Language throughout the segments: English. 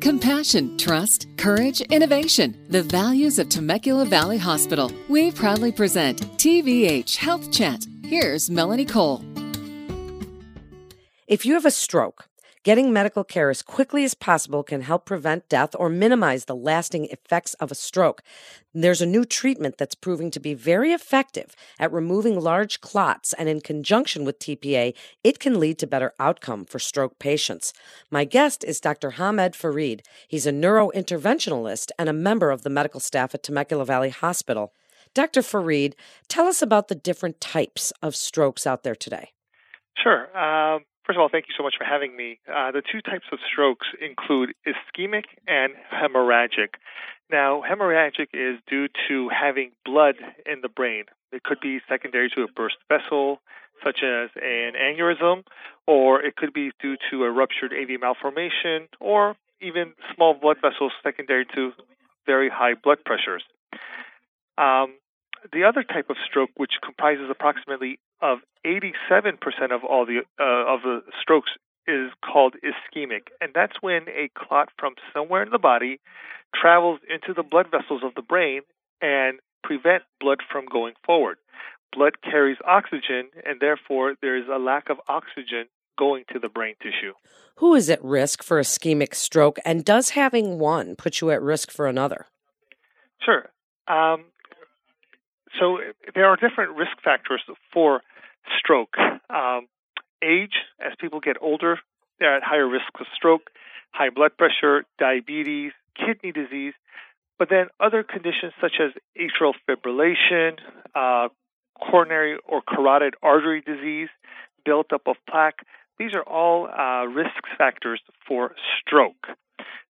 Compassion, trust, courage, innovation. The values of Temecula Valley Hospital. We proudly present TVH Health Chat. Here's Melanie Cole. If you have a stroke, Getting medical care as quickly as possible can help prevent death or minimize the lasting effects of a stroke. There's a new treatment that's proving to be very effective at removing large clots, and in conjunction with TPA, it can lead to better outcome for stroke patients. My guest is Dr. Hamed Farid. He's a neurointerventionalist and a member of the medical staff at Temecula Valley Hospital. Dr. Farid, tell us about the different types of strokes out there today. Sure. Um, First of all, thank you so much for having me. Uh, the two types of strokes include ischemic and hemorrhagic. Now, hemorrhagic is due to having blood in the brain. It could be secondary to a burst vessel, such as an aneurysm, or it could be due to a ruptured AV malformation, or even small blood vessels secondary to very high blood pressures. Um, the other type of stroke, which comprises approximately of 87% of all the uh, of the strokes, is called ischemic, and that's when a clot from somewhere in the body travels into the blood vessels of the brain and prevent blood from going forward. Blood carries oxygen, and therefore there is a lack of oxygen going to the brain tissue. Who is at risk for ischemic stroke, and does having one put you at risk for another? Sure. Um, so there are different risk factors for stroke. Um, age, as people get older, they're at higher risk of stroke, high blood pressure, diabetes, kidney disease, but then other conditions such as atrial fibrillation, uh, coronary or carotid artery disease, buildup of plaque. These are all uh, risk factors for stroke.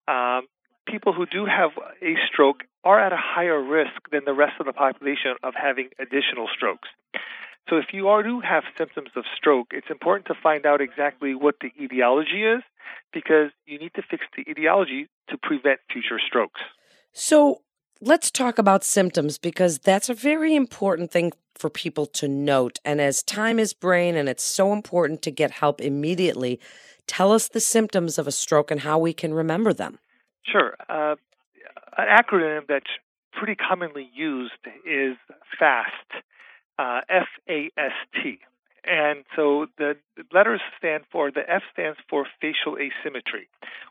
Um, people who do have a stroke are at a higher risk than the rest of the population of having additional strokes. So if you are to have symptoms of stroke, it's important to find out exactly what the etiology is because you need to fix the etiology to prevent future strokes. So let's talk about symptoms because that's a very important thing for people to note. And as time is brain and it's so important to get help immediately, tell us the symptoms of a stroke and how we can remember them. Sure. Uh, an acronym that's pretty commonly used is FAST, uh, F A S T. And so the letters stand for the F stands for facial asymmetry.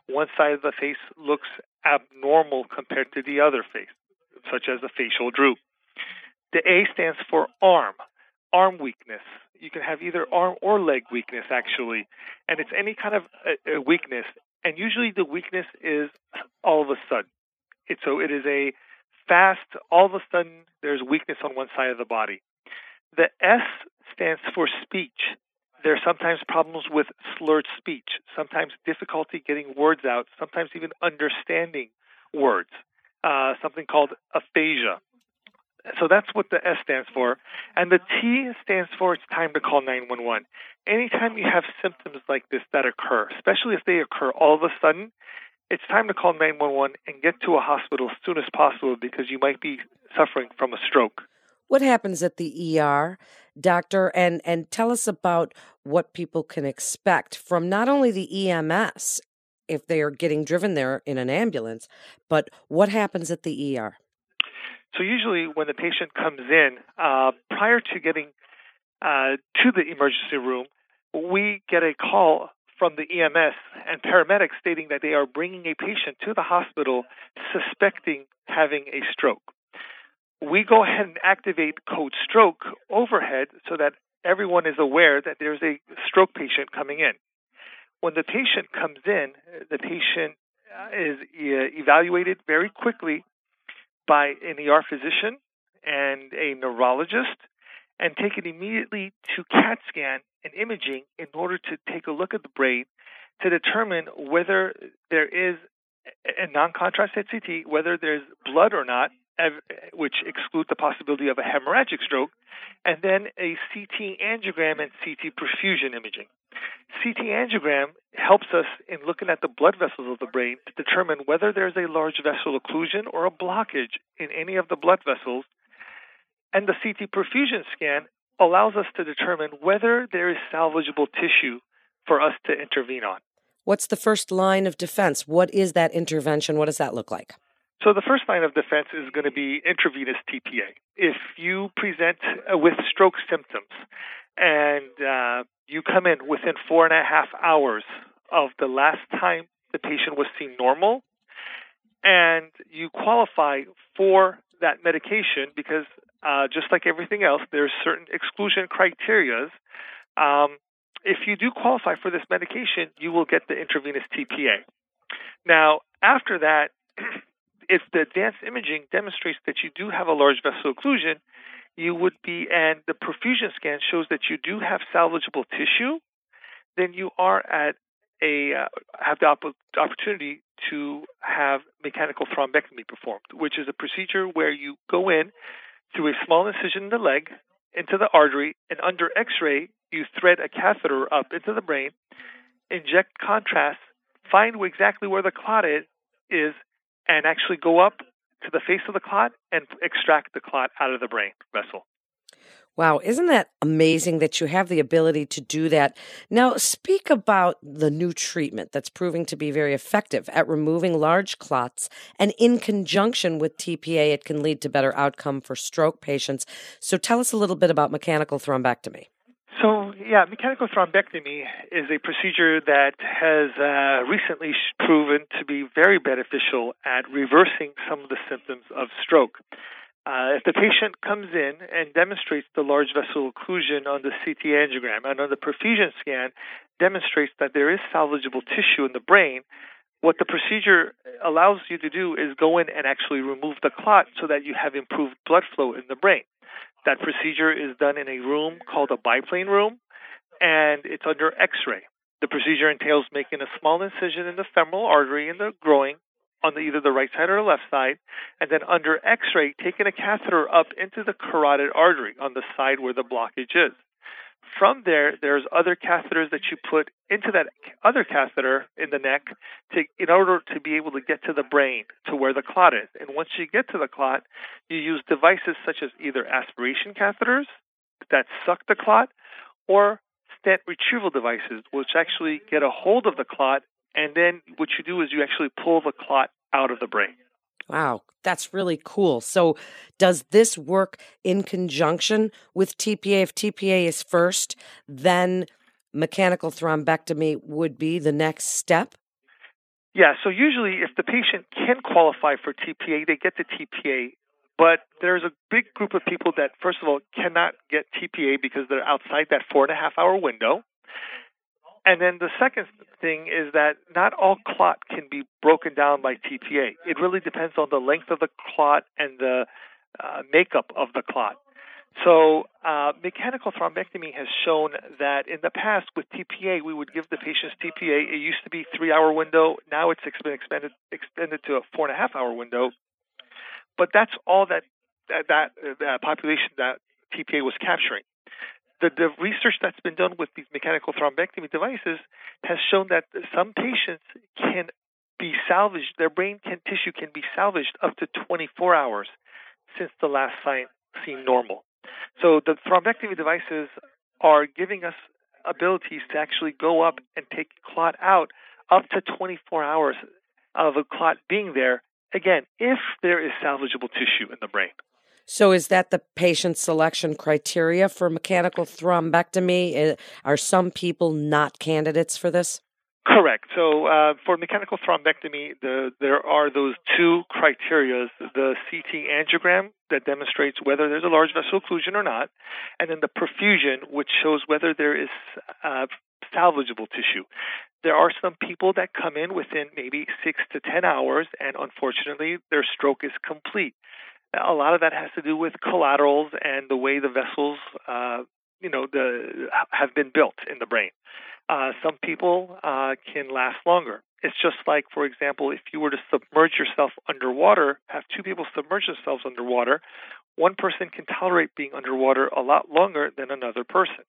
One side of the face looks abnormal compared to the other face, such as a facial droop. The A stands for arm, arm weakness. You can have either arm or leg weakness, actually, and it's any kind of a, a weakness. And usually the weakness is all of a sudden. It, so it is a fast, all of a sudden, there's weakness on one side of the body. The S stands for speech. There are sometimes problems with slurred speech, sometimes difficulty getting words out, sometimes even understanding words, uh, something called aphasia. So that's what the S stands for. And the T stands for it's time to call 911. Anytime you have symptoms like this that occur, especially if they occur all of a sudden, it's time to call 911 and get to a hospital as soon as possible because you might be suffering from a stroke. What happens at the ER, doctor? And and tell us about what people can expect from not only the EMS if they are getting driven there in an ambulance, but what happens at the ER? So usually, when the patient comes in, uh, prior to getting uh, to the emergency room, we get a call from the EMS and paramedics stating that they are bringing a patient to the hospital suspecting having a stroke. We go ahead and activate code stroke overhead so that everyone is aware that there's a stroke patient coming in. When the patient comes in, the patient uh, is evaluated very quickly by an ER physician and a neurologist and taken immediately to CAT scan and imaging in order to take a look at the brain to determine whether there is a non-contrasted CT, whether there's blood or not, which excludes the possibility of a hemorrhagic stroke, and then a CT angiogram and CT perfusion imaging. CT angiogram helps us in looking at the blood vessels of the brain to determine whether there's a large vessel occlusion or a blockage in any of the blood vessels and the CT perfusion scan allows us to determine whether there is salvageable tissue for us to intervene on. What's the first line of defense? What is that intervention? What does that look like? So the first line of defense is going to be intravenous TPA. If you present uh, with stroke symptoms and uh, you come in within four and a half hours of the last time the patient was seen normal, and you qualify for that medication because uh, just like everything else, there's certain exclusion criterias. Um, if you do qualify for this medication, you will get the intravenous TPA. Now, after that, if the advanced imaging demonstrates that you do have a large vessel occlusion, you would be, and the perfusion scan shows that you do have salvageable tissue, then you are at a uh, have the op- opportunity to have mechanical thrombectomy performed, which is a procedure where you go in through a small incision in the leg into the artery, and under X-ray you thread a catheter up into the brain, inject contrast, find exactly where the clot is, is and actually go up to the face of the clot and extract the clot out of the brain vessel. Wow, isn't that amazing that you have the ability to do that? Now, speak about the new treatment that's proving to be very effective at removing large clots, and in conjunction with TPA, it can lead to better outcome for stroke patients. So, tell us a little bit about mechanical thrombectomy. So, yeah, mechanical thrombectomy is a procedure that has uh, recently proven to be very beneficial at reversing some of the symptoms of stroke. Uh, if the patient comes in and demonstrates the large vessel occlusion on the CT angiogram and on the perfusion scan demonstrates that there is salvageable tissue in the brain, what the procedure allows you to do is go in and actually remove the clot so that you have improved blood flow in the brain. That procedure is done in a room called a biplane room, and it's under x ray. The procedure entails making a small incision in the femoral artery in the groin on the, either the right side or the left side, and then under X-ray, taking a catheter up into the carotid artery on the side where the blockage is. From there, there's other catheters that you put into that other catheter in the neck to, in order to be able to get to the brain, to where the clot is. And once you get to the clot, you use devices such as either aspiration catheters that suck the clot or stent retrieval devices, which actually get a hold of the clot and then what you do is you actually pull the clot out of the brain. Wow, that's really cool. So, does this work in conjunction with TPA? If TPA is first, then mechanical thrombectomy would be the next step? Yeah, so usually if the patient can qualify for TPA, they get the TPA. But there's a big group of people that, first of all, cannot get TPA because they're outside that four and a half hour window. And then the second thing is that not all clot can be broken down by TPA. It really depends on the length of the clot and the uh, makeup of the clot. So, uh, mechanical thrombectomy has shown that in the past with TPA, we would give the patients TPA. It used to be three hour window. Now it's been expanded, extended to a four and a half hour window. But that's all that that, that, that population that TPA was capturing the, the research that's been done with these mechanical thrombectomy devices has shown that some patients can be salvaged, their brain can, tissue can be salvaged up to 24 hours since the last sign seen normal. So the thrombectomy devices are giving us abilities to actually go up and take clot out up to 24 hours of a clot being there, again, if there is salvageable tissue in the brain. So, is that the patient selection criteria for mechanical thrombectomy? Are some people not candidates for this? Correct. So, uh, for mechanical thrombectomy, the, there are those two criteria the CT angiogram that demonstrates whether there's a large vessel occlusion or not, and then the perfusion, which shows whether there is uh, salvageable tissue. There are some people that come in within maybe six to 10 hours, and unfortunately, their stroke is complete a lot of that has to do with collaterals and the way the vessels, uh, you know, the have been built in the brain. Uh, some people uh, can last longer. It's just like, for example, if you were to submerge yourself underwater, have two people submerge themselves underwater, one person can tolerate being underwater a lot longer than another person.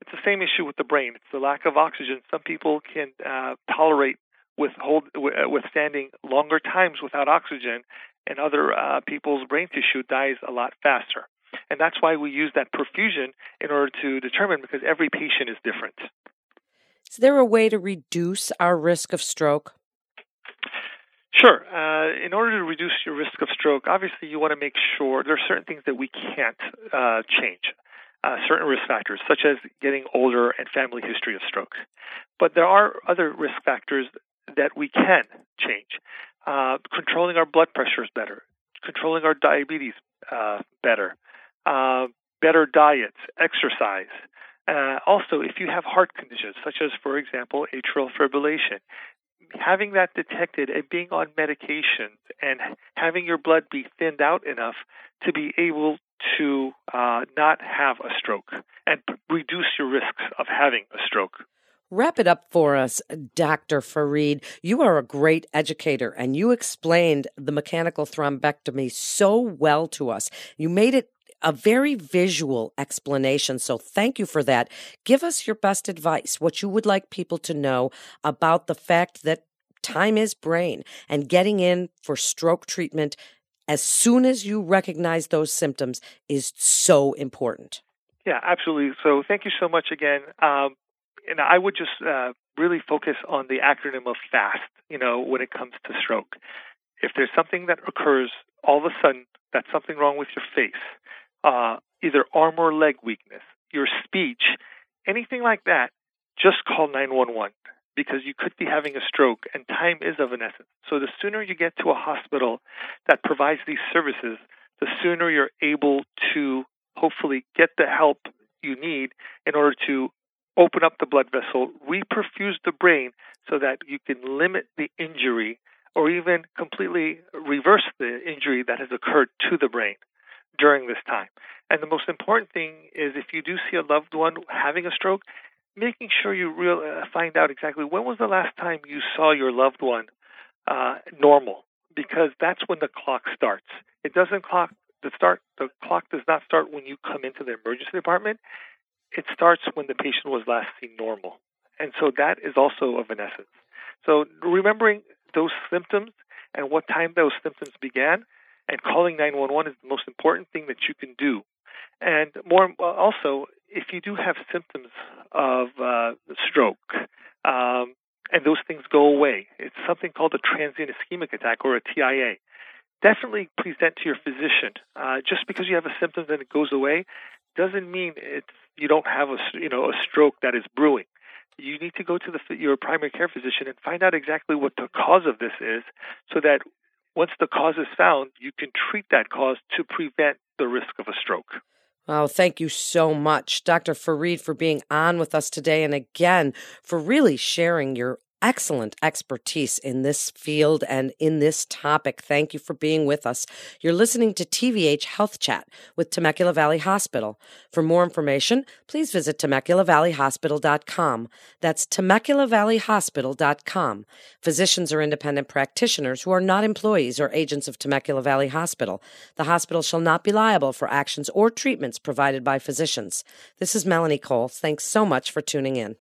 It's the same issue with the brain. It's the lack of oxygen. Some people can uh, tolerate withhold, withstanding longer times without oxygen, and other uh, people's brain tissue dies a lot faster. And that's why we use that perfusion in order to determine because every patient is different. Is there a way to reduce our risk of stroke? Sure. Uh, in order to reduce your risk of stroke, obviously you want to make sure there are certain things that we can't uh, change, uh, certain risk factors, such as getting older and family history of stroke. But there are other risk factors that we can change. Uh, controlling our blood pressure is better, controlling our diabetes uh, better, uh, better diets, exercise. also, if you have heart conditions, such as, for example, atrial fibrillation, having that detected and being on medications and having your blood be thinned out enough to be able to uh, not have a stroke and p- reduce your risks of having a stroke. Wrap it up for us, Dr. Farid. You are a great educator and you explained the mechanical thrombectomy so well to us. You made it a very visual explanation. So thank you for that. Give us your best advice, what you would like people to know about the fact that time is brain and getting in for stroke treatment as soon as you recognize those symptoms is so important. Yeah, absolutely. So thank you so much again. Um, and I would just uh, really focus on the acronym of FAST, you know, when it comes to stroke. If there's something that occurs all of a sudden, that's something wrong with your face, uh, either arm or leg weakness, your speech, anything like that, just call 911 because you could be having a stroke and time is of an essence. So the sooner you get to a hospital that provides these services, the sooner you're able to hopefully get the help you need in order to open up the blood vessel, reperfuse the brain so that you can limit the injury or even completely reverse the injury that has occurred to the brain during this time. And the most important thing is if you do see a loved one having a stroke, making sure you real, uh, find out exactly when was the last time you saw your loved one uh, normal, because that's when the clock starts. It doesn't clock the start. The clock does not start when you come into the emergency department. It starts when the patient was last seen normal, and so that is also of an essence. So remembering those symptoms and what time those symptoms began and calling 911 is the most important thing that you can do. And more also, if you do have symptoms of uh, stroke, um, and those things go away, it's something called a transient ischemic attack or a TIA. Definitely present to your physician. Uh, just because you have a symptom and it goes away doesn't mean it's you don't have a you know a stroke that is brewing. You need to go to the, your primary care physician and find out exactly what the cause of this is, so that once the cause is found, you can treat that cause to prevent the risk of a stroke. Oh, thank you so much, Dr. Farid, for being on with us today and again for really sharing your excellent expertise in this field and in this topic. Thank you for being with us. You're listening to TVH Health Chat with Temecula Valley Hospital. For more information, please visit TemeculaValleyHospital.com. That's TemeculaValleyHospital.com. Physicians are independent practitioners who are not employees or agents of Temecula Valley Hospital. The hospital shall not be liable for actions or treatments provided by physicians. This is Melanie Cole. Thanks so much for tuning in.